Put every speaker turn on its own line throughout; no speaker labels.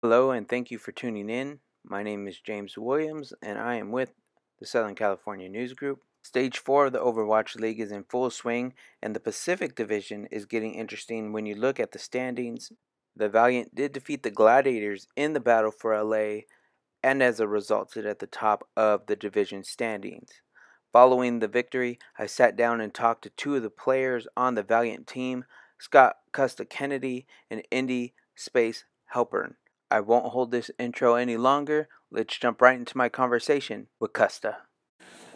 Hello, and thank you for tuning in. My name is James Williams, and I am with the Southern California News Group. Stage 4 of the Overwatch League is in full swing, and the Pacific Division is getting interesting when you look at the standings. The Valiant did defeat the Gladiators in the battle for LA, and as a result, sit at the top of the division standings. Following the victory, I sat down and talked to two of the players on the Valiant team, Scott Custa Kennedy and Indy Space Halpern. I won't hold this intro any longer. Let's jump right into my conversation with Custa.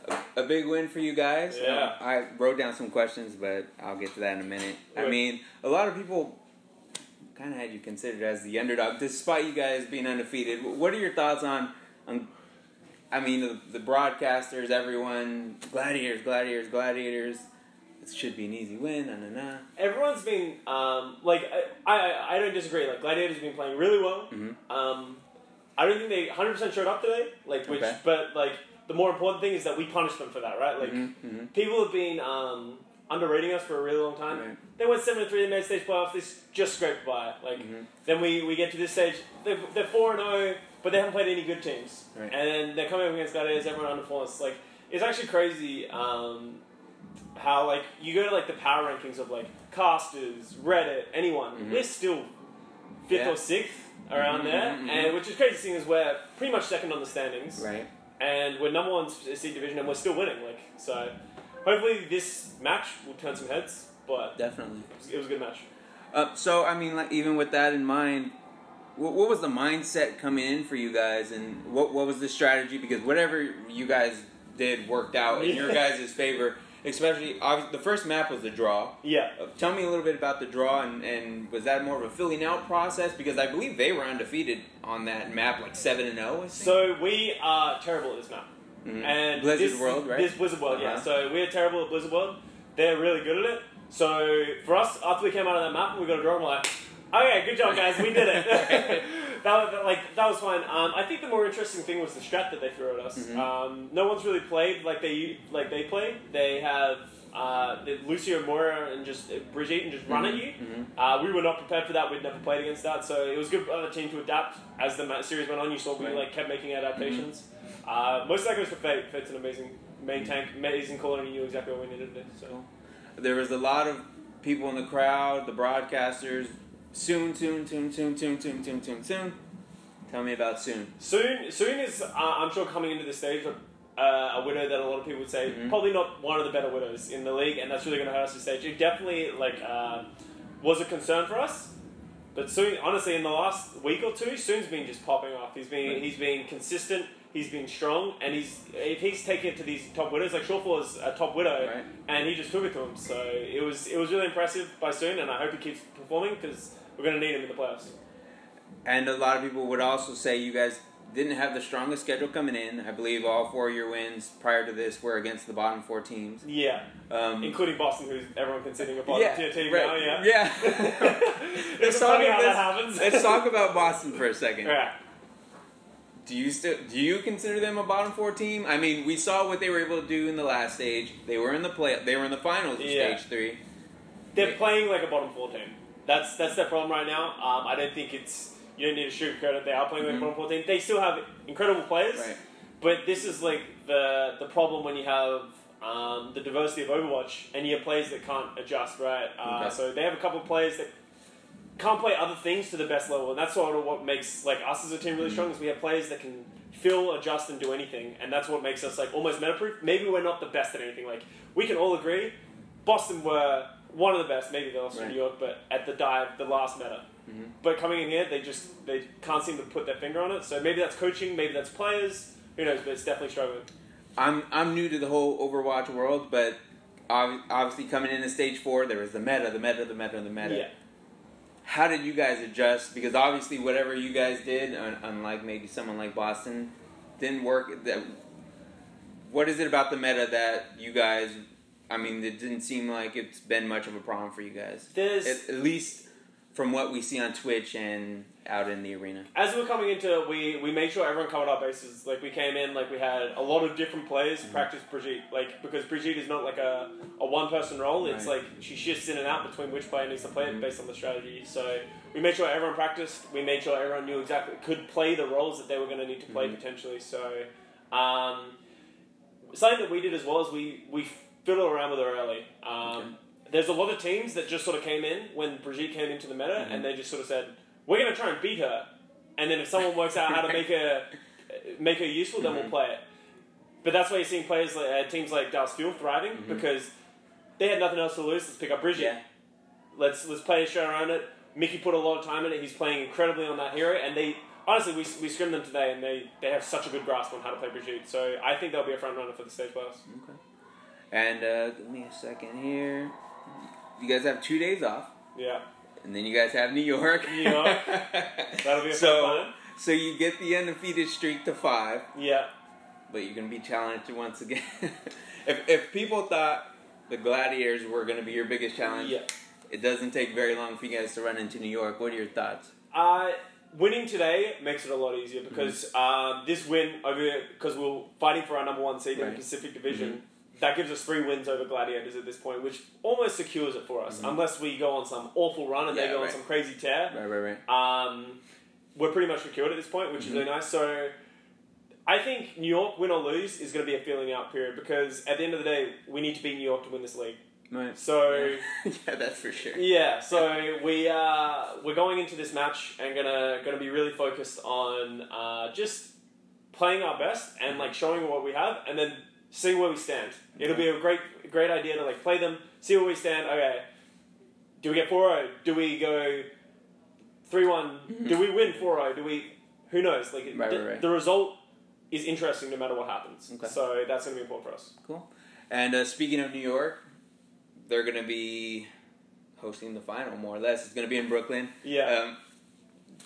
A, a big win for you guys.
Yeah.
Um, I wrote down some questions, but I'll get to that in a minute. I mean, a lot of people kind of had you considered as the underdog, despite you guys being undefeated. What are your thoughts on, on I mean, the, the broadcasters, everyone, gladiators, gladiators, gladiators. It should be an easy win. Na na na.
Everyone's been um, like I, I I don't disagree. Like Gladiators have been playing really well.
Mhm.
Um, I don't think they 100 percent showed up today. Like which,
Okay.
but like the more important thing is that we punished them for that, right? Like
Mhm, mhm.
people have been um, underrating us for a really long time.
Right.
They went seven to three in the main stage playoffs. They just scraped by. Like
Mhm.
then we, we get to this stage. They're, they're four and zero, but they haven't played any good teams.
Right.
And then they're coming up against Gladiators. Everyone underperforms. Like it's actually crazy. Um, how like you go to like the power rankings of like casters, Reddit, anyone,
Mhm.
we're still fifth
Yeah.
or sixth around
Mhm,
there,
mhm,
and which is crazy seeing as we're pretty much second on the standings,
Right.
and we're number one seed division, and we're still winning. Like so, hopefully this match will turn some heads, but
Definitely.
it was, it was a good match.
Uh, so I mean, like, even with that in mind, what, what was the mindset coming in for you guys, and what what was the strategy? Because whatever you guys did worked out in your guys' favor. Especially, the first map was the draw.
Yeah.
Uh, tell me a little bit about the draw, and, and was that more of a filling out process? Because I believe they were undefeated on that map, like seven and zero.
So we are terrible at this map.
Mhm.
And
Blizzard
this,
World, right?
This Blizzard World, yeah.
Uh-huh.
So we're terrible at Blizzard World. They're really good at it. So for us, after we came out of that map, we got a draw. and We're like, okay, good job, guys, we did it. that, like that was fine. Um, I think the more interesting thing was the strat that they threw at us.
Mhm.
Um, no one's really played like they like they play. They have. Uh, Lucio Moira and just uh, Brigitte and just run at
Mhm,
you.
mhm.
Uh, we were not prepared for that. We'd never played against that, so it was good for the team to adapt as the series went on. You saw we
Right.
like kept making adaptations. Uh, most of that goes for Fate. Fate's an amazing main tank, amazing and he knew exactly what we needed to do. So
There was a lot of people in the crowd, the broadcasters. Soon, soon, soon, soon, soon, soon, soon, soon, soon. Tell me about soon.
soon, soon is uh, I'm sure coming into the stage. Uh, a widow that a lot of people would say
Mhm.
probably not one of the better widows in the league, and that's really going to hurt us this stage. It definitely like uh, was a concern for us, but soon, honestly, in the last week or two, Soon's been just popping off. He's been
Right.
he's been consistent. He's been strong, and he's if he's taking it to these top widows, like Surefour is a top widow,
Right.
and he just took it to him. So it was it was really impressive by Soon, and I hope he keeps performing because we're going to need him in the playoffs.
And a lot of people would also say you guys didn't have the strongest schedule coming in. I believe all four of your wins prior to this were against the bottom four teams.
Yeah,
Um,
including Boston, who's everyone considering a bottom tier team
right,
now. Yeah,
yeah.
it's
let's,
funny
talk,
that
let's,
happens.
let's talk about Boston for a second.
Right.
Do you still do you consider them a bottom four team? I mean, we saw what they were able to do in the last stage. They were in the play. They were in the finals of
Yeah.
stage three.
They're playing like a bottom four team. That's that's their problem right now. Um, I don't think it's you don't need to sugarcoat it. They are playing like
Mhm.
a bottom four team. They still have incredible players,
Right.
but this is like the the problem when you have um, the diversity of Overwatch and you have players that can't adjust. Right. Uh,
Okay.
So they have a couple of players that can't play other things to the best level, and that's sort of what makes like us as a team really
Mhm.
strong. Is we have players that can feel, adjust, and do anything, and that's what makes us like almost meta-proof. Maybe we're not the best at anything. Like we can all agree, Boston were one of the best. Maybe they lost to
Right.
New York, but at the dive, the last meta.
Mhm.
But coming in here, they just they can't seem to put their finger on it. So maybe that's coaching, maybe that's players. Who knows? But it's definitely struggling.
I'm I'm new to the whole Overwatch world, but obviously coming into stage four, there was the meta, the meta, the meta, the meta.
Yeah.
How did you guys adjust? Because obviously, whatever you guys did, unlike maybe someone like Boston, didn't work. What is it about the meta that you guys? I mean, it didn't seem like it's been much of a problem for you guys.
There's
At, at least from what we see on Twitch and out in the arena.
as we're coming into it, we, we made sure everyone covered our bases. Like we came in, like we had a lot of different players
Mm-hmm.
practice Brigitte. Like because Brigitte is not like a, a one person role. It's
Right.
like she shifts in and out between which player needs to play it
Mhm.
based on the strategy. So we made sure everyone practiced. We made sure everyone knew exactly could play the roles that they were going to need to play
Mhm.
potentially. So um, something that we did as well is we we fiddled around with her early. Um, There's a lot of teams that just sort of came in when Brigitte came into the meta,
Mhm.
and they just sort of said, "We're going to try and beat her." and then if someone works out how to make her make her useful, then we'll
Mhm.
play it. But that's why you're seeing players like uh, teams like Dallas Fuel thriving
Mhm.
because they had nothing else to lose. Let's pick up Brigitte.
Yeah.
Let's let's play a show around it. Mickie put a lot of time in it. He's playing incredibly on that hero, and they honestly we we scrimmed them today, and they they have such a good grasp on how to play Brigitte. So I think they'll be a front runner for the stage playoffs.
Okay. And uh, give me a second here. You guys have two days off,
Yeah,
and then you guys have New York.
New York. that'll be a
so,
fun
so you get the undefeated streak to five,
Yeah,
but you're gonna be challenged once again. if if people thought the Gladiators were gonna be your biggest challenge,
yeah.
it doesn't take very long for you guys to run into New York. What are your thoughts?
Uh, winning today makes it a lot easier because um, this win over because we're fighting for our number one seed in the Pacific Division. That gives us three wins over Gladiators at this point, which almost secures it for us,
Mhm.
unless we go on some awful run and they go
right.
on some crazy tear.
Right, right, right.
Um, we're pretty much secured at this point, which is
Mhm.
really nice. So I think New York, win or lose, is going to be a feeling out period because at the end of the day, we need to beat New York to win this league.
Right.
So.
yeah, that's for sure.
Yeah, so we uh, we're going into this match and gonna gonna be really focused on uh, just playing our best and like showing what we have, and then seeing where we stand. It'll be a great great idea to like play them, see where we stand. Okay, do we get 4-0? Do we go three one? Do we win 4-0? Do we? Who knows? Like
Right,
the,
right, right.
the result is interesting no matter what happens.
Okay.
So that's gonna be important for us.
Cool. And uh, speaking of New York, they're gonna be hosting the final, more or less. It's gonna be in Brooklyn.
Yeah.
Um,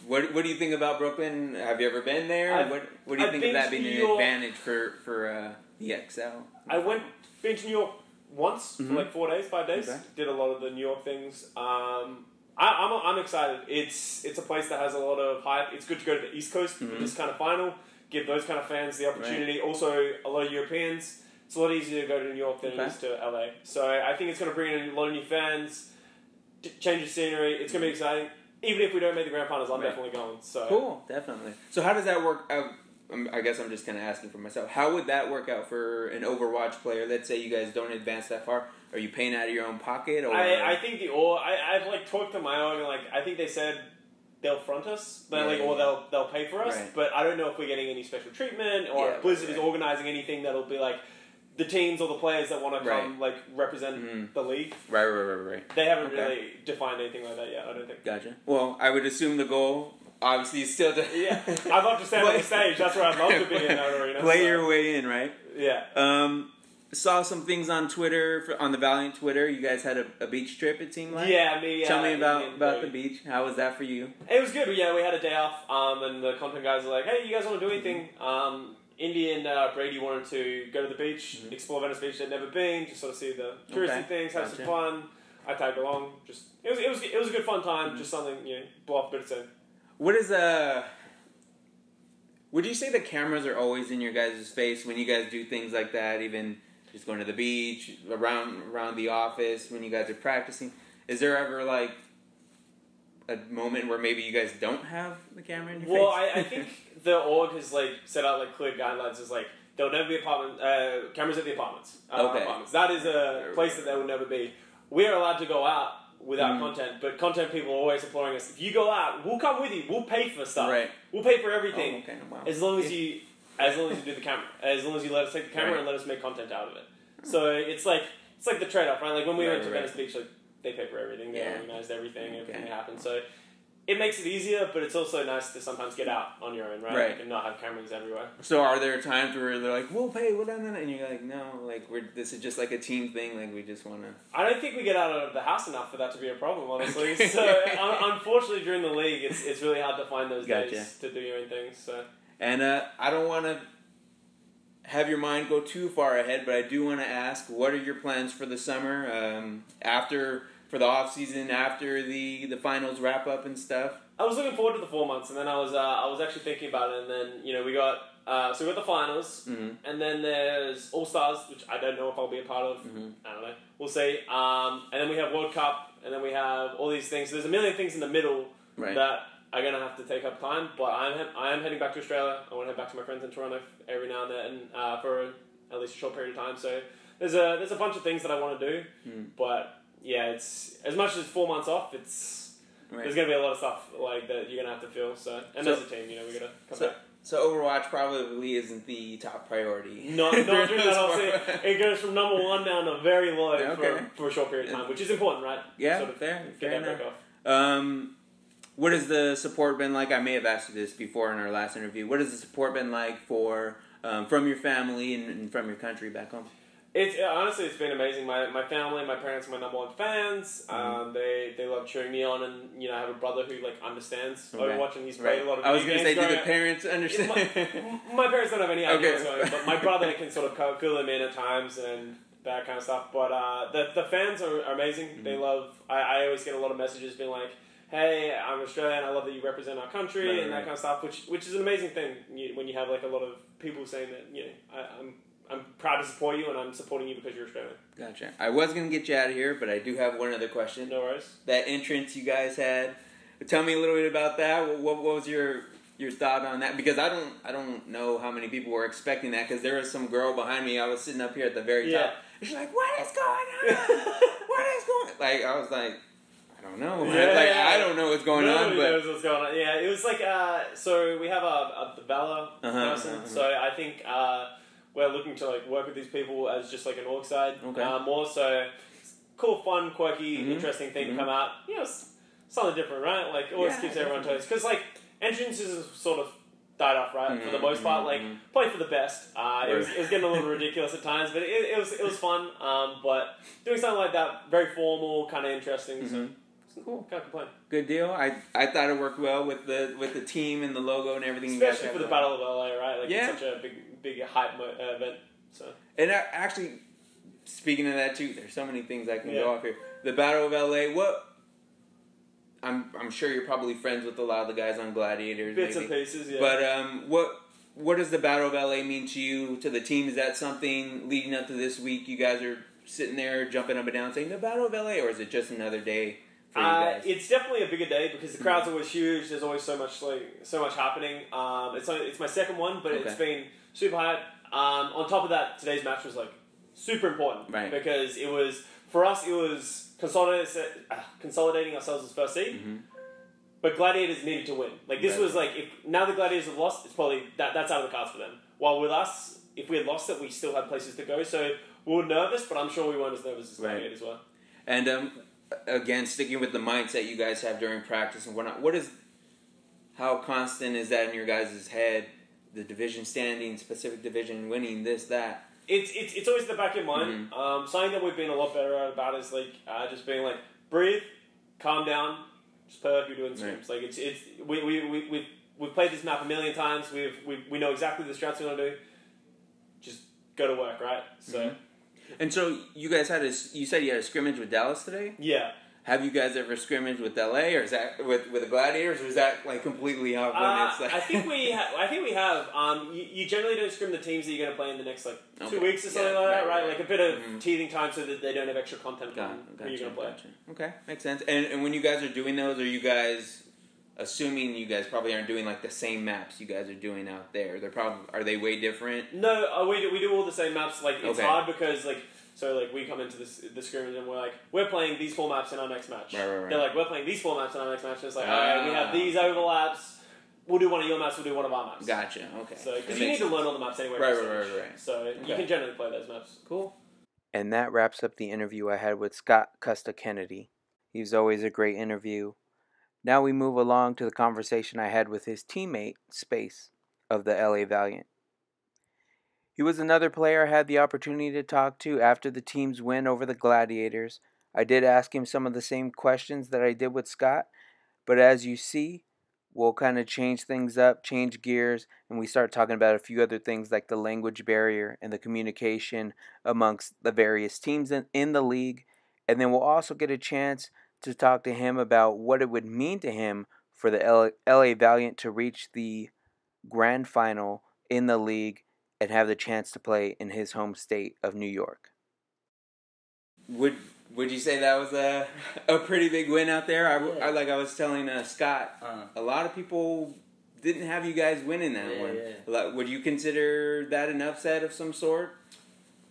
what What do you think about Brooklyn? Have you ever been there?
I've-
what What do you
I've
think of that being
New
an
York.
advantage for for uh, the XL?
I went been to New York once
Mhm.
for like four days, five days.
Okay.
Did a lot of the New York things. Um, I, I'm I'm excited. It's it's a place that has a lot of hype. It's good to go to the East Coast for
Mhm.
this kind of final. Give those kind of fans the opportunity. Also, a lot of Europeans. It's a lot easier to go to New York than
Okay.
it is to LA. So I think it's going to bring in a lot of new fans. Change the scenery. It's going to be exciting. Even if we don't make the grand finals, I'm
Right.
definitely going. So
Cool, definitely. So how does that work? out? I guess I'm just kind of asking for myself. How would that work out for an Overwatch player? Let's say you guys don't advance that far. Are you paying out of your own pocket, or
I, I think the or I I've like talked to my own like I think they said they'll front us, but
Yeah,
like or they'll they'll pay for us.
Right.
But I don't know if we're getting any special treatment or
Yeah,
Blizzard
right,
is organizing anything that'll be like the teams or the players that want to come like represent
Mhm.
the league.
right, right, right, right?
They haven't
Okay.
really defined anything like that yet. I don't think.
Gotcha. Well, I would assume the goal, obviously, is still to
Yeah, I'd love to stand on the stage. That's where I'd love to be in that arena.
Play
so,
your way in, right?
yeah.
Um, saw some things on Twitter for, on the Valiant Twitter. You guys had a, a beach trip. It seemed like.
Yeah, me.
Tell
uh,
me about about the beach. How was that for you?
It was good. Yeah, we had a day off, um, and the content guys were like, "Hey, you guys want to do anything?" Um, Indy and uh, Brady wanted to go to the beach,
Mhm.
explore Venice Beach. They'd never been, just sort of see the touristy
Okay,
things, have some fun. I tagged along. Just it was it was it was a good fun time.
Mhm.
Just something you know, blow off a bit of.
What is uh Would you say the cameras are always in your guys' face when you guys do things like that? Even just going to the beach, around around the office when you guys are practicing. Is there ever like a moment where maybe you guys don't have the camera in your
Well,
face?
I, I think the org has like set out like clear guidelines. Is like there'll never be apartment uh, cameras at the apartments. Uh,
Okay.
apartments. That is a place that there will never be. We are allowed to go out without
Mhm.
content, but content people are always imploring us. If you go out, we'll come with you. We'll pay for stuff.
Right.
We'll pay for
Oh,
everything
okay, wow.
as long as you as long as you do the camera. As long as you let us take the camera
Right.
and let us make content out of it. So it's like it's like the trade off, right? Like when we
Right,
went to
right.
Venice Beach, like they pay for everything. They
Yeah.
organized everything. Everything
Okay.
happened. So it makes it easier, but it's also nice to sometimes get out on your own, right?
Right.
Like, and not have cameras everywhere.
So are there times where they're like, "We'll pay," well, no, no, no," and you're like, "No, like we're this is just like a team thing. Like we just want to."
I don't think we get out of the house enough for that to be a problem, honestly. So un- unfortunately, during the league, it's it's really hard to find those
Gotcha.
days to do your own things. So
And uh, I don't want to have your mind go too far ahead, but I do want to ask, what are your plans for the summer? Um, after for the off season, after the the finals wrap up and stuff.
I was looking forward to the four months, and then I was uh, I was actually thinking about it, and then you know we got uh, so we got the finals,
Mm-hmm.
and then there's All Stars, which I don't know if I'll be a part of.
Mhm.
I don't know. We'll see. Um, and then we have World Cup, and then we have all these things. So there's a million things in the middle
Right.
that are gonna have to take up time. But I'm he- I am heading back to Australia. I want to head back to my friends in Toronto every now and then uh, for at least a short period of time. So there's a there's a bunch of things that I want to do.
Mm.
But yeah, it's as much as four months off. It's
Right.
there's gonna be a lot of stuff like that you're gonna have to feel. So and
So-
as a team, you know, we gotta come
So,
back.
so Overwatch probably isn't the top priority.
Not, not during that whole
As
thing. It goes from number one down to very low
Okay.
for, for a short period of time, which is important, right?
Yeah,
Sort of
fair,
Get
fair
that
enough.
break off.
Um, what has the support been like? I may have asked you this before in our last interview. What has the support been like for um, from your family and, and from your country back home?
It's honestly, it's been amazing. My, my family, my parents are my number one fans.
Mm-hmm.
Um, they they love cheering me on, and you know, I have a brother who like understands
Okay.
Overwatch, and he's played a lot of.
I was going to say, do the parents understand?
my, my parents don't have any idea
Okay.
what's going on, but my brother can sort of fill them in at times and that kind of stuff. But uh, the the fans are, are amazing.
Mm-hmm.
They love. I, I always get a lot of messages being like, "Hey, I'm Australian. I love that you represent our country
Right,
and that
right.
kind of stuff." Which which is an amazing thing you, when you have like a lot of people saying that you know I, I'm. I'm proud to support you, and I'm supporting you because you're Australian.
gotcha. I was going to get you out of here, but I do have one other question.
No worries.
That entrance you guys had, tell me a little bit about that. What, what, what was your your thought on that? Because I don't I don't know how many people were expecting that. Because there was some girl behind me. I was sitting up here at the very
Yeah.
top. And she's like, "What is going on? what is going?" Like I was like, I don't know.
Yeah,
like
yeah.
I don't know what's going on,
Nobody
but
knows what's going on. Yeah, it was like uh, so we have a, a the Valor
Uh-huh,
person.
uh-huh, uh-huh.
So I think uh, we're looking to like work with these people as just like an org side.
Okay.
Uh, more so, cool, fun, quirky,
Mhm,
interesting thing
mhm.
to come out. You know, something different, right? Like always
Yeah,
keeps everyone
definitely.
toast because like entrances have sort of died off, right? For the
Mhm,
most part, like
mhm.
probably for the best. Uh, it, was, it was getting a little ridiculous at times, but it, it was it was fun. Um, but doing something like that, very formal, kind of interesting. So
Mhm. Cool.
can't complain.
good deal. I I thought it worked well with the with the team and the logo and everything. you guys
Especially for the. Battle of LA, right? Like
Yeah.
it's such a big, big hype mo- uh, event. So
And actually, speaking of that too, there's so many things I can
Yeah.
go off here. The Battle of LA. What? I'm I'm sure you're probably friends with a lot of the guys on Gladiators.
bits
maybe.
and pieces, yeah.
But um, what what does the Battle of LA mean to you, to the team? Is that something leading up to this week? You guys are sitting there jumping up and down saying the Battle of LA, or is it just another day for you
uh,
guys?
it's definitely a bigger day because the crowd's always huge. There's always so much like so much happening. Um, it's it's my second one, but it's been super hype. Um, on top of that, today's match was like super important
Right.
because it was for us. It was consolidating, uh, consolidating ourselves as first seed.
Mhm.
But Gladiators needed to win. Like this
Right.
was like if now the Gladiators have lost, it's probably that that's out of the cards for them. While with us, if we had lost it, we still had places to go. So we were nervous, but I'm sure we weren't as nervous as
Right.
Gladiators were.
And um, again, sticking with the mindset you guys have during practice and whatnot, what is how constant is that in your guys' head? The division standings, Pacific Division winning, this, that.
It's it's, it's always in the back of your mind.
Mm-hmm.
Um, something that we've been a lot better at about is like uh, just being like breathe, calm down, just play like you're doing scrims. Like it's it's we we we we've, we've played this map a million times. We've we we know exactly the strats we want to do. Just go to work, right? So
Mhm. And so you guys had a, you said you had a scrimmage with Dallas today.
yeah.
Have you guys ever scrimmaged with LA, or is that with with the Gladiators, or is that like completely off
Uh?
Like,
I think we ha- I think we have. Um, you, you generally don't scrim the teams that you're going to play in the next like two
Okay.
weeks or something
Yeah,
like that,
right,
right?
right.
Like a bit of
Mhm.
teething time so that they don't have extra content
Got
on
it,
who you're going to play.
gotcha. Okay, makes sense. And and when you guys are doing those, are you guys assuming you guys probably aren't doing like the same maps you guys are doing out there? They're probably are they way different?
No, uh, we do, we do all the same maps. Like it's
Okay.
hard because like so like we come into this the scrimmage and we're like we're playing these four maps in our next match.
Right, right, right.
They're like we're playing these four maps in our next match. And it's like all right, we have
Ah.
these overlaps. We'll do one of your maps. We'll do one of our maps.
Gotcha. Okay.
So
That
because you
makes
need to learn all the maps anyway.
Right, right, right, right.
So you can generally play those maps.
Cool.
And that wraps up the interview I had with Scott Custa Kennedy. He was always a great interview. Now we move along to the conversation I had with his teammate, Space, of the LA Valiant. He was another player I had the opportunity to talk to after the team's win over the Gladiators. I did ask him some of the same questions that I did with Scott, but as you see, we'll kind of change things up, change gears, and we start talking about a few other things like the language barrier and the communication amongst the various teams in, in the league. And then we'll also get a chance to talk to him about what it would mean to him
for the LA Valiant to reach the grand final in the league and have the chance to play in his home state of New York. Would would you say that was a a pretty big win out there? I, yeah. I like I was telling uh, Scott, uh-huh. a lot of people didn't have you guys winning that yeah, one. Yeah. Would you consider that an upset of some sort?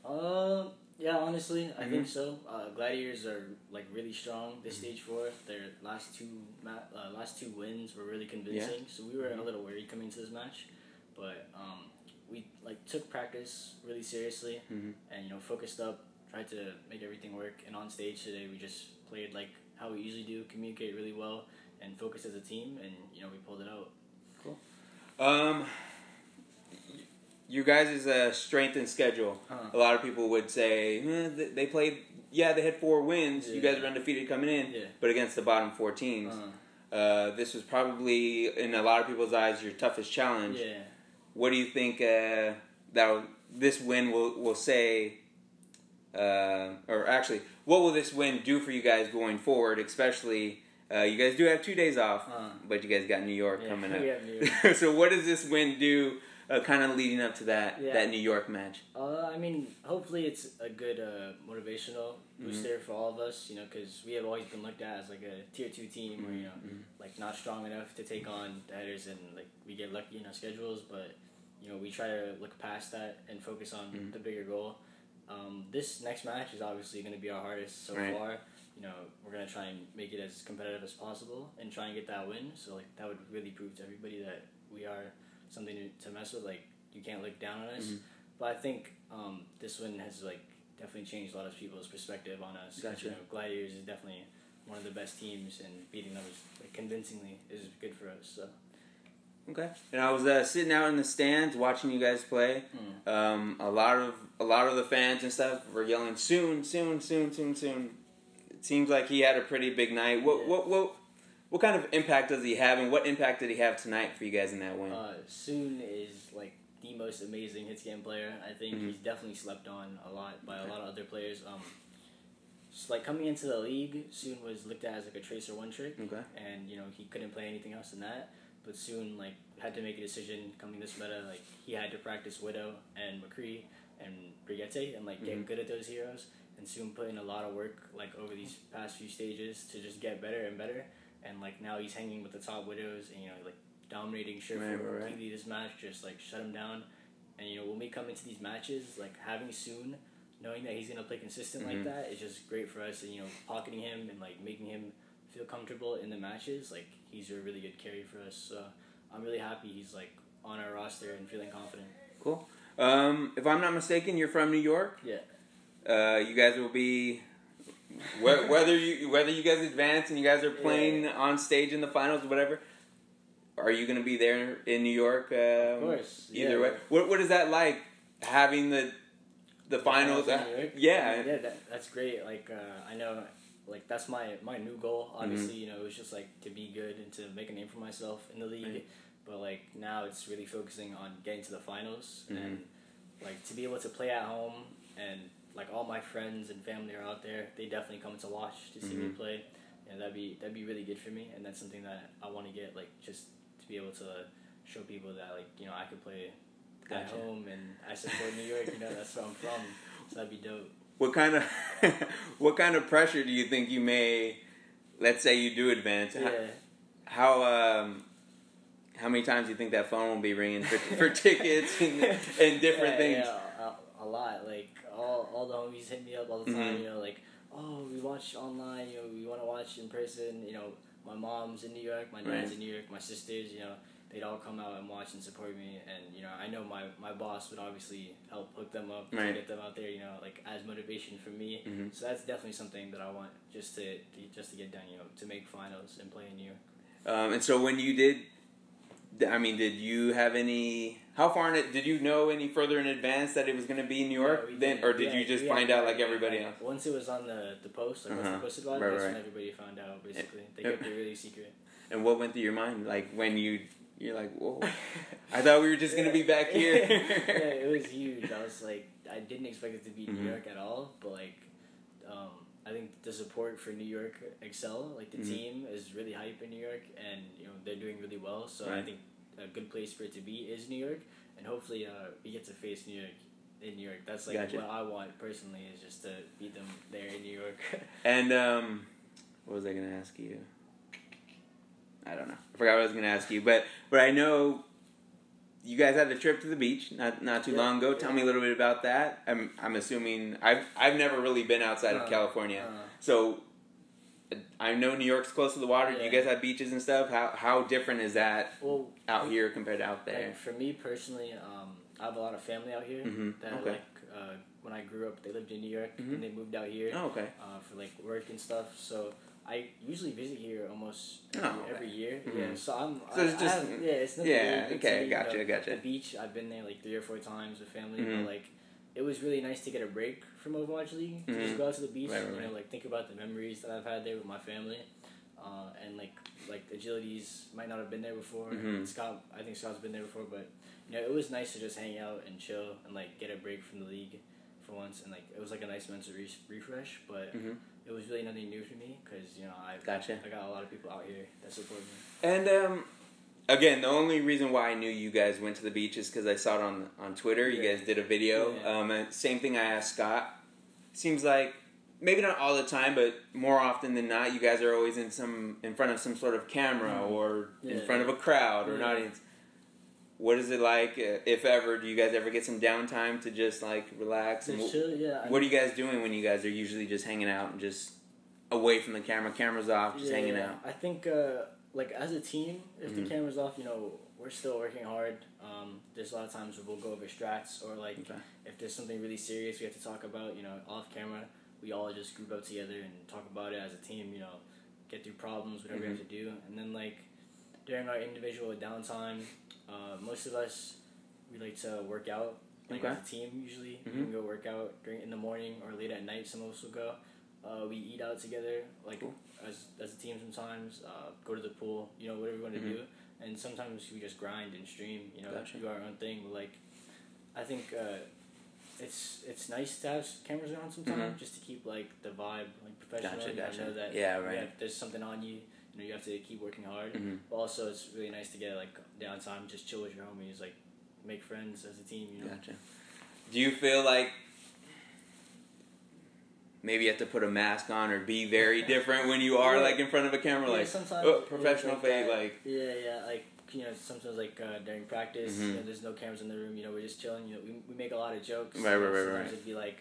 Uh, yeah, honestly, I mm-hmm. think so. Uh, Gladiators are like really strong this mm-hmm. stage four. Their last two ma- uh, last two wins were really convincing. Yeah. So we were mm-hmm. a little worried coming to this match, but um, we like took practice really seriously mm-hmm. and you know focused up, tried to make everything work. And on stage today, we just played like how we usually do, communicate really well, and focus as a team. And you know we pulled it out.
Cool. Um, you guys' uh, strength and schedule. Uh-huh. A lot of people would say eh, they played. Yeah, they had four wins. Yeah. You guys were undefeated coming in, yeah. but against the bottom four teams. Uh-huh. Uh, this was probably, in a lot of people's eyes, your toughest challenge.
Yeah.
What do you think uh, that this win will will say? Uh, or actually, what will this win do for you guys going forward? Especially, uh, you guys do have two days off, uh-huh. but you guys got New York yeah, coming up. so, what does this win do? Uh, kind of leading up to that yeah. that New York match?
Uh, I mean, hopefully it's a good uh, motivational booster mm-hmm. for all of us. You know, because we have always been looked at as like a tier two team, mm-hmm. or you know, mm-hmm. like not strong enough to take on the headers, and like we get lucky in our schedules, but you know we try to look past that and focus on mm-hmm. the bigger goal. Um, this next match is obviously going to be our hardest so right. far. You know, we're gonna try and make it as competitive as possible and try and get that win. So like that would really prove to everybody that we are something to, to mess with. Like you can't look down on us. Mm-hmm. But I think um, this one has like definitely changed a lot of people's perspective on us.
Gotcha. You know,
Gladiators is definitely one of the best teams, and beating them is, like, convincingly is good for us. So.
Okay. And I was uh, sitting out in the stands watching you guys play. Mm. Um, a lot of a lot of the fans and stuff were yelling soon, soon, soon, soon, soon. It seems like he had a pretty big night. What yeah. what what what kind of impact does he have, and what impact did he have tonight for you guys in that win?
Uh, Soon is like the most amazing hitscan player. I think mm-hmm. he's definitely slept on a lot by a lot of other players. Um, just like coming into the league, Soon was looked at as like a tracer one trick,
okay.
and you know he couldn't play anything else than that. But Soon like had to make a decision coming this meta. Like he had to practice Widow and McCree and Brigitte and like mm-hmm. get good at those heroes. And Soon put in a lot of work like over these past few stages to just get better and better and like now he's hanging with the top widows and you know like dominating Surefour right, right. completely this match, just like shut him down. And you know when we come into these matches, like having Soon, knowing that he's gonna play consistent mm-hmm. like that is just great for us. And you know pocketing him and like making him feel comfortable in the matches, like he's a really good carry for us. So I'm really happy he's like on our roster and feeling confident.
Cool. Um, if I'm not mistaken, you're from New York.
Yeah.
Uh, you guys will be whether you whether you guys advance and you guys are playing yeah. on stage in the finals or whatever, are you going to be there in New York? Um,
of course.
Either yeah. way, what what is that like having the the, finals?
Uh,
yeah,
yeah, that, that's great. Like uh, I know, like that's my my new goal. Obviously, mm-hmm. you know, it was just like to be good and to make a name for myself in the league. But like now, it's really focusing on getting to the finals mm-hmm. and like to be able to play at home and like all my friends and family are out there. They definitely come to watch to see mm-hmm. me play, and that'd be that'd be really good for me. And that's something that I want to get like just to be able to show people that like you know I could play gotcha. at home and I support New York. You know that's where I'm from, so that'd be dope.
What kind of what kind of pressure do you think you may? Let's say you do advance.
Yeah.
How, how um, how many times do you think that phone will be ringing for, for tickets and, and different
yeah,
things?
Yeah, a, a, lot. Like all all the homies hit me up all the time. Mm-hmm. You know, like oh, we watch online. You know, we want to watch in person. You know, my mom's in New York, my dad's right. in New York, my sisters. You know, they'd all come out and watch and support me. And you know, I know my my boss would obviously help hook them up right. to get them out there. You know, like as motivation for me. Mm-hmm. So that's definitely something that I want just to, to just to get done. You know, to make finals and play in New York.
Um, and so when you did I mean, did you have any? How far in it did you know any further in advance that it was going to be in New York? Yeah, then, or did yeah, you just find out like everybody else?
Once it was on the the post, like uh-huh. once posted about it, right, that's right. when everybody found out. Basically, they kept it really secret.
And what went through your mind, like when you you're like, whoa! I thought we were just gonna be back here.
yeah, it was huge. I was like, I didn't expect it to be mm-hmm. New York at all, but like, um, I think the support for New York Excel, like the
Mhm.
team, is really hype in New York, and you know they're doing really well. So I think a good place for it to be is New York, and hopefully uh, we get to face New York in New York. That's like
Gotcha.
what I want personally is just to beat them there in New York.
And um, what was I going to ask you? I don't know. I forgot what I was going to ask you, but but I know you guys had a trip to the beach not not too
Yeah,
long ago. Tell
yeah.
me a little bit about that. I'm I'm assuming I've I've never really been outside of
Uh,
California,
uh,
so. I know New York's close to the water. Do
you
guys have beaches and stuff. How how different is that
well,
out here compared to out there?
Like for me personally, um, I have a lot of family out here
Mhm,
that
okay.
like uh, when I grew up, they lived in New York
Mhm.
and they moved out here
Oh, okay.
uh, for like work and stuff. So I usually visit here almost
Oh,
every,
okay.
every year.
Mhm.
Yeah, so I'm.
So
I,
it's just-
have, yeah, it's nothing
yeah,
really
okay, gotcha,
you know.
gotcha.
The beach, I've been there like three or four times with family, but like. It was really nice to get a break from Overwatch League to
Mhm.
just go out to the beach
Right,
and
right,
you know like think about the memories that I've had there with my family, uh, and like like Agilities might not have been there before.
Mhm.
Scott, I think Scott's been there before, but you know, it was nice to just hang out and chill and like get a break from the league for once, and like it was like a nice mental re- refresh. But
Mhm.
it was really nothing new for me because you know I
Gotcha.
I got a lot of people out here that support me.
And um, again, the only reason why I knew you guys went to the beach is because I saw it on on Twitter. You
Yeah.
guys did a video.
Yeah.
Um, same thing I asked Scott. Seems like maybe not all the time, but more often than not, you guys are always in some in front of some sort of camera
Mhm.
or in
Yeah.
front of a crowd or an audience. What is it like, uh, if ever? Do you guys ever get some downtime to just like relax? And wh-
chill, yeah.
What are you guys doing when you guys are usually just hanging out and just away from the camera, cameras off, just hanging out?
I think uh, like as a team, if
Mhm.
the camera's off, you know, we're still working hard. Um, there's a lot of times where we'll go over strats or like
Okay.
if there's something really serious we have to talk about, you know, off camera, we all just group up together and talk about it as a team. You know, get through problems, whatever we have to do, and then like during our individual downtime, uh, most of us we like to work out. Like
Okay.
as a team, usually we
Mhm.
can go work out during in the morning or late at night. Some of us will go. Uh, we eat out together, like
Cool.
as as a team. Sometimes uh, go to the pool. You know, whatever we want to
Mhm.
do. And sometimes we just grind and stream. You know,
Gotcha.
do our own thing. But like, I think uh, it's it's nice to have cameras around sometimes
Mhm.
just to keep like the vibe like professional.
Gotcha,
know,
gotcha.
know that
Yeah, right.
have- there's something on you. You know, you have to keep working hard.
Mhm.
But also, it's really nice to get like downtime, just chill with your homies, like make friends as a team. You know.
Gotcha. Do you feel like maybe you have to put a mask on or be very different when you are
Yeah.
like in front of a camera,
Yeah,
like
sometimes
oh, professional
like
face,
that.
like
Yeah, yeah, like you know, sometimes like uh, during practice,
Mhm.
you know, there's no cameras in the room. You know, we're just chilling. You know, we, we make a lot of jokes.
Right, right, right,
Sometimes
right.
it'd be like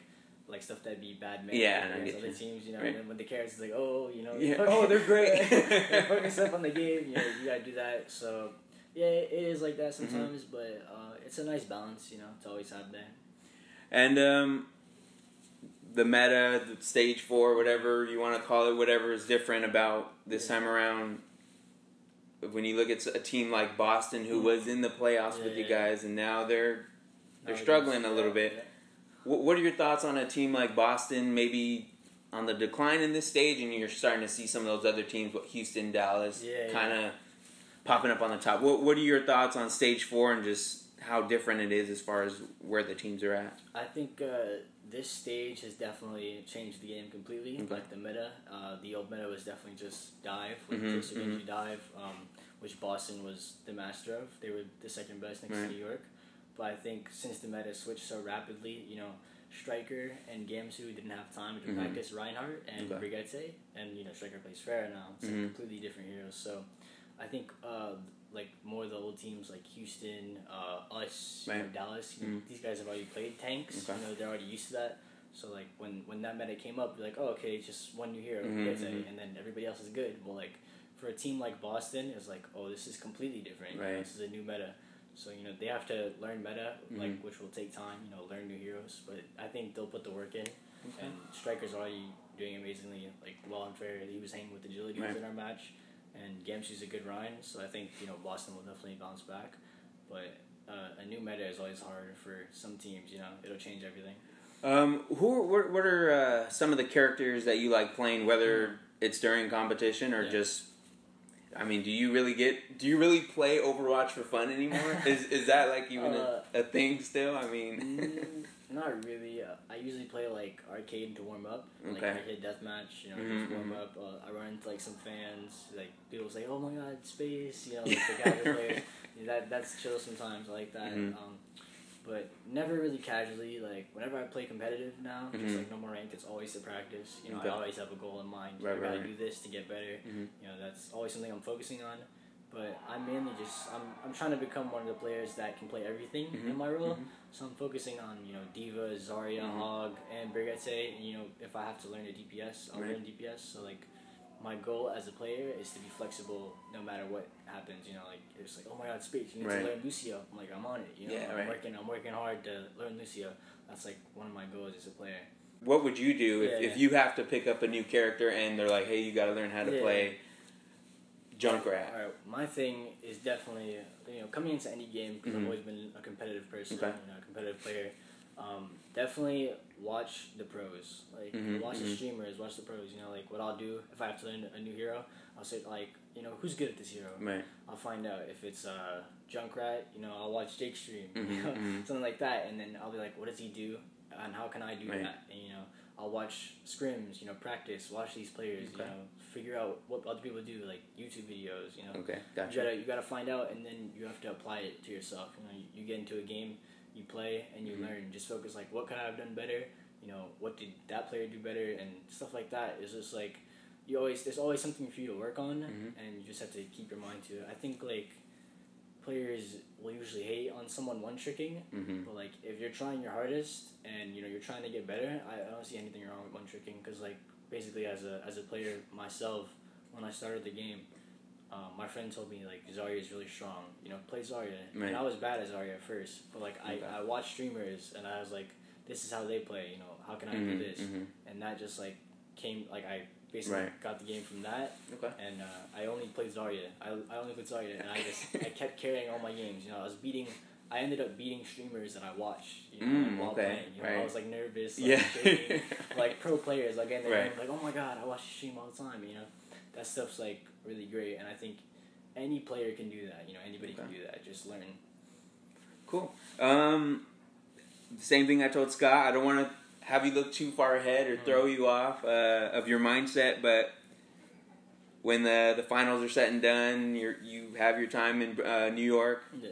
like stuff that'd be bad manners
Yeah,
against other
you.
teams. You know,
Right.
and then when the cameras is like, oh, you know,
Yeah.
focus-
Oh, they're great.
they're focused up on the game. You know, you gotta do that. So yeah, it is like that
Mm-hmm.
sometimes, but uh, it's a nice balance. You know, to always have that.
and um, the meta, the stage four, whatever you want to call it, whatever is different about this time around. When you look at a team like Boston, who
Mhm.
was in the playoffs
Yeah,
with you
yeah.
guys, and now they're They're
Now
struggling a little bit.
yeah.
What, what are your thoughts on a team like Boston, maybe on the decline in this stage, and you're starting to see some of those other teams, what Houston, Dallas,
Yeah,
kind of popping up on the top? What What are your thoughts on stage four and just how different it is as far as where the teams are at?
I think uh, this stage has definitely changed the game completely.
Okay.
Like the meta, uh, the old meta was definitely just dive, like
Mhm,
closer you dive, um, which Boston was the master of. They were the second best next
Right.
to New York. But I think since the meta switched so rapidly, you know, Striker and Gamsu didn't have time to
Mhm.
practice Reinhardt and
Okay.
Brigitte, and you know Striker plays Pharah now. It's like completely different heroes. So I think uh, like more of the old teams like Houston, uh, us, you know, Dallas. you know,
Mhm.
These guys have already played tanks.
Okay.
You know they're already used to that. So like when when that meta came up, you're like, oh okay, it's just one new hero,
Mhm,
Brigitte,
mhm.
and then everybody else is good. Well, like for a team like Boston, it's like, oh, this is completely different. You know, this is a new meta. So you know they have to learn meta, like
Mhm.
which will take time. You know, learn new heroes, but I think they'll put the work in. And Striker's already doing amazingly, like well and fair. He was hanging with agility
Right.
in our match, and Gamsu's a good Rein. So I think you know Boston will definitely bounce back. But uh, a new meta is always hard for some teams. You know, it'll change everything.
Um, who what, what are uh, some of the characters that you like playing, whether it's during competition or
Yeah.
just? I mean, do you really get? Do you really play Overwatch for fun anymore? is is that like even
Uh,
a, a thing still? I mean,
Mm, Not really. Uh, I usually play like arcade to warm up, like
Okay.
arcade deathmatch. You know,
Mhm,
just warm
mhm.
up. Uh, I run into like some fans. Like people say, "Oh my god, space!" You know, like the guys that play. Yeah, that that's chill sometimes. I like that.
Mhm.
Um, but never really casually. Like whenever I play competitive now,
Mhm.
just like no more ranked. It's always to practice. You know,
Okay.
I always have a goal in mind.
Right,
I gotta
right,
do this to get better.
Mhm.
You know, that's always something I'm focusing on. But I'm mainly just I'm, I'm trying to become one of the players that can play everything
Mhm,
in my role.
mhm.
So I'm focusing on you know D.Va, Zarya,
Mhm.
Hog, and Brigitte. And you know if I have to learn a DPS, I'll
Right.
learn DPS. So like my goal as a player is to be flexible no matter what happens. You know like it's like oh my god space, you need
Right.
to learn Lucio. I'm like I'm on it. You know
Yeah,
I'm
right.
working I'm working hard to learn Lucio. That's like one of my goals as a player.
What would you do if,
Yeah,
if
yeah.
you have to pick up a new character and they're like, hey, you got to learn how to
Yeah.
play Junkrat?
All right, my thing is definitely you know coming into any game because
Mhm.
I've always been a competitive person,
Okay.
you know, a competitive player. Um, definitely watch the pros. Like
Mhm,
watch the
mhm.
streamers, watch the pros. You know, like what I'll do if I have to learn a new hero, I'll say like you know who's good at this hero.
Right.
I'll find out if it's uh, Junkrat. You know, I'll watch Jake stream, you
Mhm,
know,
mhm.
something like that, and then I'll be like, what does he do, and how can I do
Right.
that? And you know, I'll watch scrims. You know, practice. Watch these players.
Okay.
You know, figure out what other people do, like YouTube videos. You know,
Okay, gotcha.
you gotta you gotta find out, and then you have to apply it to yourself. You know, you, you get into a game, you play, and you
Mhm.
learn. Just focus like, what could I have done better? You know, what did that player do better, and stuff like that is just like you always there's always something for you to work on,
Mhm.
and you just have to keep your mind to it. I think like players will usually hate on someone one tricking,
hmm
but like if you're trying your hardest and you know you're trying to get better, I, I don't see anything wrong with one tricking because like basically as a as a player myself, when I started the game, um, my friend told me like Zarya is really strong. You know, play Zarya,
Right.
and I was bad at Zarya at first, but like I. I watched streamers and I was like, this is how they play. You know, how can I
Mhm,
do this?
mhm.
And that just like came like I basically
Right.
got the game from that
Okay.
and uh, I only played Zarya. I, I only played Zarya, and I just I kept carrying all my games. You know, I was beating. I ended up beating streamers that I watched. You know,
Mm,
while
okay,
playing. You know, I was like nervous. Like,
Yeah.
shaking. like pro players, like and
Right.
like, oh my god, I watch the stream all the time. You know, that stuff's like really great, and I think any player can do that. You know, anybody can do that. Just learn.
Cool. Um, same thing I told Scott. I don't want to have you look too far ahead or
Mm.
throw you off uh, of your mindset, but when the the finals are set and done, you you have your time in uh, New York.
Yeah.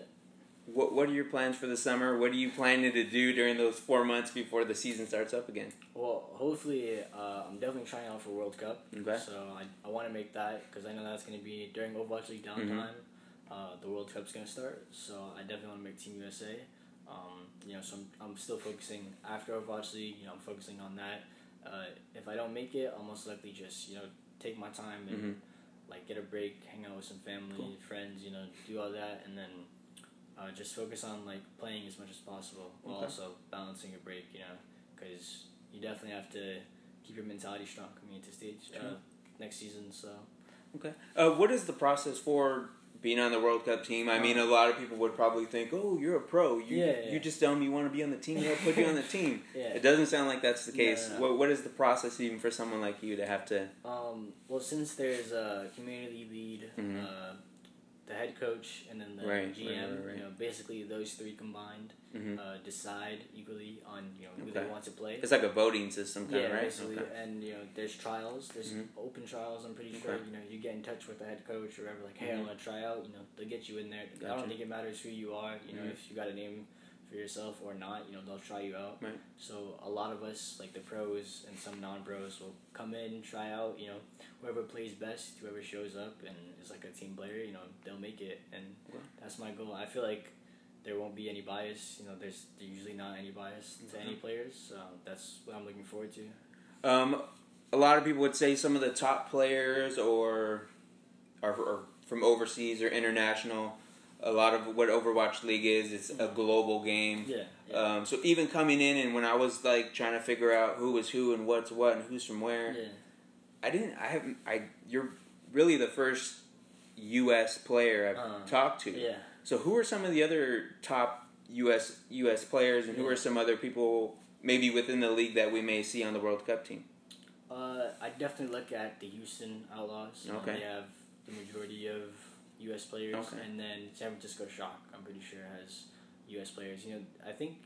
What what are your plans for the summer? What are you planning to do during those four months before the season starts up again?
Well, hopefully, uh, I'm definitely trying out for World Cup.
Okay.
So I, I want to make that because I know that's going to be during Overwatch League
Mm-hmm.
downtime. Uh, the World Cup's going to start, so I definitely want to make Team USA. Um, you know, so I'm, I'm still focusing after Overwatch League. You know, I'm focusing on that. Uh, if I don't make it, I'll most likely just you know take my time and
Mhm.
like get a break, hang out with some family,
Cool.
friends. You know, do all that, and then uh, just focus on like playing as much as possible while
Okay.
also balancing a break. You know, because you definitely have to keep your mentality strong coming into stage uh, next season. So
Okay. Uh, what is the process for being on the World Cup team? I mean, a lot of people would probably think, "Oh, you're a pro. You
Yeah, yeah.
you just tell them you want to be on the team. They'll put you on the team."
yeah.
It doesn't sound like that's the case.
no, no.
What what is the process even for someone like you to have to?
Um, well, since there's a community lead,
Mhm.
uh, the head coach, and then the
Right,
GM,
right, right.
you know, basically those three combined
Mhm.
uh, decide equally on you know who
Okay.
they want to play.
It's like a voting system, kind
yeah,
of, right?
basically,
Okay.
and you know, there's trials. There's
Mhm.
open trials. I'm pretty sure.
Okay.
You know, you get in touch with the head coach or whatever. Like, hey, I
Mhm.
want to try out. You know, they'll get you in there. I don't think it matters who you are. You know,
Mhm.
if you got a name for yourself or not. You know, they'll try you out.
Right.
So a lot of us, like the pros and some non-pros, will come in, try out. You know, whoever plays best, whoever shows up and is like a team player. You know, they'll make it, and
Okay.
that's my goal. I feel like there won't be any bias. You know, there's usually not any bias to any players. So that's what I'm looking forward to.
Um, a lot of people would say some of the top players or are, are from overseas or international. A lot of what Overwatch League is, it's a global game.
Yeah. yeah.
Um, so even coming in and when I was like trying to figure out who was who and what's what and who's from where,
yeah.
I didn't. I haven't. I you're really the first U.S. player I've
Uh,
talked to.
Yeah.
So who are some of the other top U.S. U.S. players and who are some other people maybe within the league that we may see on the World Cup team?
Uh, I definitely look at the Houston Outlaws.
Okay.
They have the majority of U.S. players,
Okay.
and then San Francisco Shock. I'm pretty sure has U.S. players. You know, I think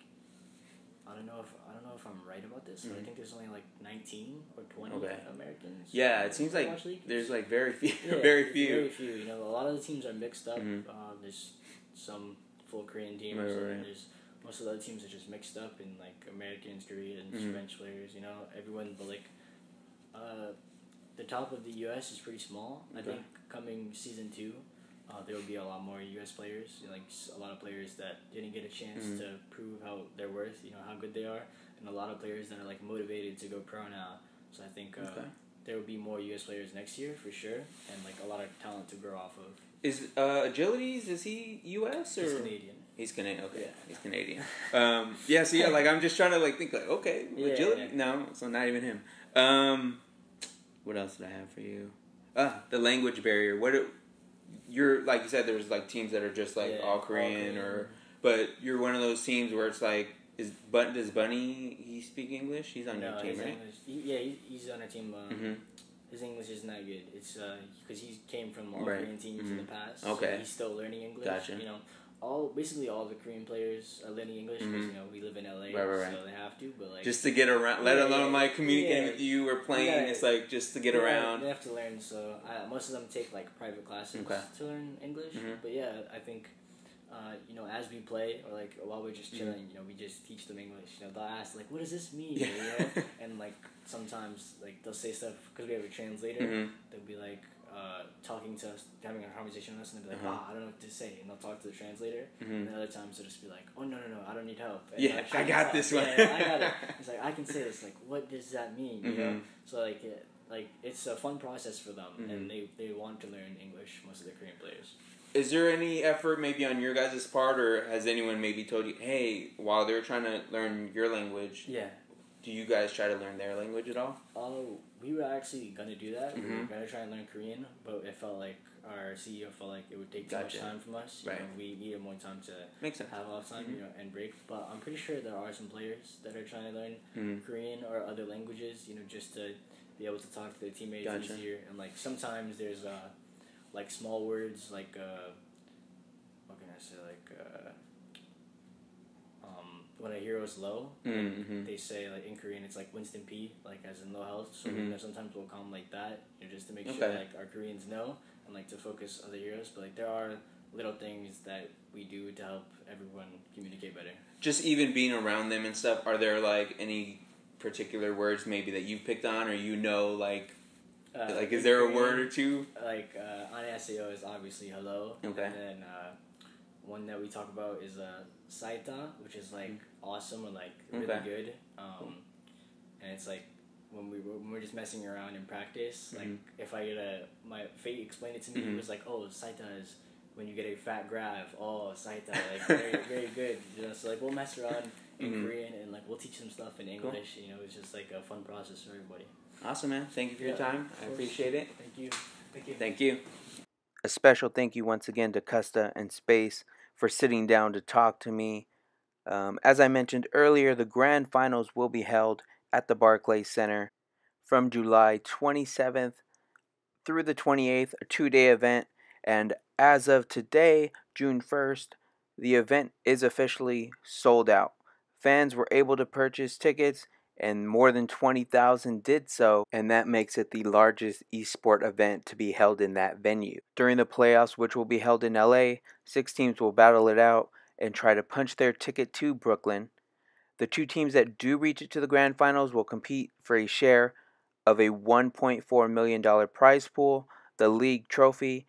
I don't know if I don't know if I'm right about this, but I think there's only like 19 or 20
Okay.
Americans.
Yeah, it seems like there's like very few,
Yeah,
very few.
Very few. You know, a lot of the teams are mixed up.
Mhm.
Uh, there's some full Korean teams,
Right, right,
and
right.
there's most of the other teams are just mixed up in like Americans, Koreans,
Mhm.
French players. You know, everyone. But like, uh, the top of the U.S. is pretty small. I think coming season two. Uh, there will be a lot more U.S. players, like a lot of players that didn't get a chance
Mhm.
to prove how they're worth, you know, how good they are, and a lot of players that are like motivated to go pro now. So I think uh,
Okay.
there will be more U.S. players next year for sure, and like a lot of talent to grow off of.
Is uh, Agilities? Is he U.S. or
He's Canadian.
He's Canadian. Okay,
Yeah.
he's Canadian. Um, yeah. So yeah, like I'm just trying to like think like okay,
Yeah,
agility.
yeah.
No, so not even him. Um, what else did I have for you? Ah, the language barrier. What? It, you're like you said. There's like teams that are just like
Yeah,
all Korean, or but you're one of those teams where it's like is but does Bunny he speak English? He's on
no,
your team, right?
English, he, yeah, he, he's on a team. Uh,
Mm-hmm.
His English is not good. It's because he came from all
Right.
Korean teams in the
Mhm.
past.
Okay.
so he's still learning English.
Gotcha.
You know, all basically all the Korean players are learning English because
Mhm.
you know we live in LA,
Right, right, right.
so they have to. But like
Just to get around, let
Yeah,
alone like communicating
yeah.
with you or playing.
Yeah.
It's like just to get
Yeah,
around.
They have to learn. So uh, most of them take like private classes
Okay.
to learn English.
Mhm.
But yeah, I think. Uh, you know, as we play or like while we're just
Mhm.
chilling, you know, we just teach them English. You know, they'll ask like, "What does this mean?" You know, and like sometimes like they'll say stuff because we have a translator.
Mhm.
They'll be like uh, talking to us, having a conversation with us, and they'll be like,
Uh-huh.
"Ah, I don't know what to say," and they'll talk to the translator.
Mhm.
And other times they'll just be like, "Oh no, no, no, I don't need help." And
Yeah, I got this one.
Yeah, I got it. It's like I can say this. Like, what does that mean? You know.
Mhm.
So like, it, like it's a fun process for them,
Mhm.
and they they want to learn English. Most of the Korean players.
Is there any effort maybe on your guys' part, or has anyone maybe told you, hey, while they're trying to learn your language,
Yeah.
Do you guys try to learn their language at all?
Oh, we were actually gonna do that. We were
Mhm.
gonna try and learn Korean, but it felt like our CEO felt like it would take too
Gotcha.
much time from us. You
Right.
know, we needed more time to have off time,
Mhm.
you know, and break. But I'm pretty sure there are some players that are trying to learn
Mhm.
Korean or other languages, you know, just to be able to talk to their teammates
Gotcha.
easier. And like sometimes there's uh, like small words like uh, what can I say like uh, when a hero's low.
Mm-hmm.
They say like in Korean it's like Winston P, like as in low health. So
Mhm.
you know, sometimes we'll call them like that, you know, just to make sure like our Koreans know and like to focus other heroes. But like there are little things that we do to help everyone communicate better.
Just even being around them and stuff, are there like any particular words maybe that you picked on, or you know, like,
Uh,
like is there a
Korean,
word or two?
like uh, on SEO is obviously hello.
Okay.
And then uh, one that we talk about is uh, saita, which is like awesome or like really.
Okay.
good. Um, and it's like when we were, when we're just messing around in practice. Like
Mhm.
if I get a my Fate explained it to me,
Mhm.
it was like, oh, saita is when you get a fat grav. Oh, saita, like very very good. You know, so like we'll mess around in
Mhm.
Korean and like we'll teach them stuff in English. You know, it's just like a fun process for everybody.
Awesome, man. Thank you for your time. I appreciate it.
Thank you. Thank you.
Thank you.
A special thank you once again to Custa and Space for sitting down to talk to me. Um, as I mentioned earlier, the grand finals will be held at the Barclays Center from July 27th through the 28th, a two day event. And as of today, June 1st, the event is officially sold out. Fans were able to purchase tickets, and more than 20,000 did so, and that makes it the largest esport event to be held in that venue. During the playoffs, which will be held in LA, six teams will battle it out and try to punch their ticket to Brooklyn. The two teams that do reach it to the grand finals will compete for a share of a $1.4 million prize pool, the league trophy,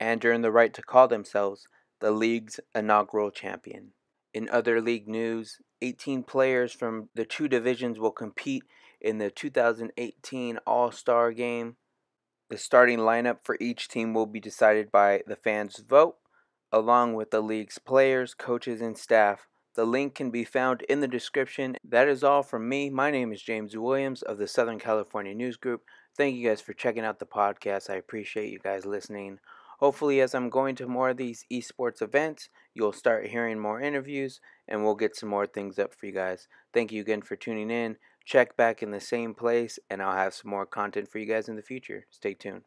and earn the right to call themselves the league's inaugural champion. In other league news, 18 players from the two divisions will compete in the 2018 All Star game. The starting lineup for each team will be decided by the fans' vote, along with the league's players, coaches, and staff. The link can be found in the description. That is all from me. My name is James Williams of the Southern California News Group. Thank you guys for checking out the podcast. I appreciate you guys listening. Hopefully, as I'm going to more of these esports events, you'll start hearing more interviews and we'll get some more things up for you guys. Thank you again for tuning in. Check back in the same place, and I'll have some more content for you guys in the future. Stay tuned.